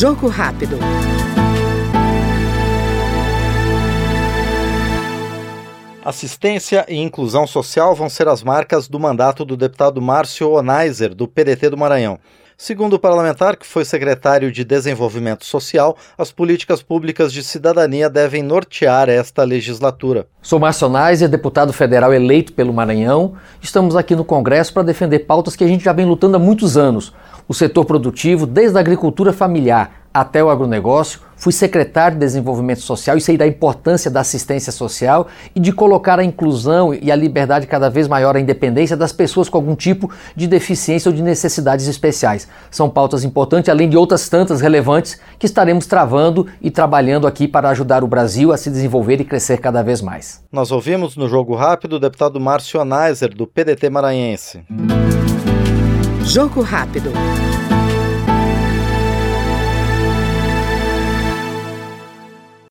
Jogo rápido. Assistência e inclusão social vão ser as marcas do mandato do deputado Márcio Onaiser, do PDT do Maranhão. Segundo o parlamentar, que foi secretário de Desenvolvimento Social, as políticas públicas de cidadania devem nortear esta legislatura. Sou Márcio Onaiser, deputado federal eleito pelo Maranhão. Estamos aqui no Congresso para defender pautas que a gente já vem lutando há muitos anos. O setor produtivo, desde a agricultura familiar até o agronegócio, fui secretário de Desenvolvimento Social e sei da importância da assistência social e de colocar a inclusão e a liberdade cada vez maior, a independência das pessoas com algum tipo de deficiência ou de necessidades especiais. São pautas importantes, além de outras tantas relevantes que estaremos travando e trabalhando aqui para ajudar o Brasil a se desenvolver e crescer cada vez mais. Nós ouvimos no Jogo Rápido o deputado Márcio Neiser, do PDT maranhense. Jogo Rápido.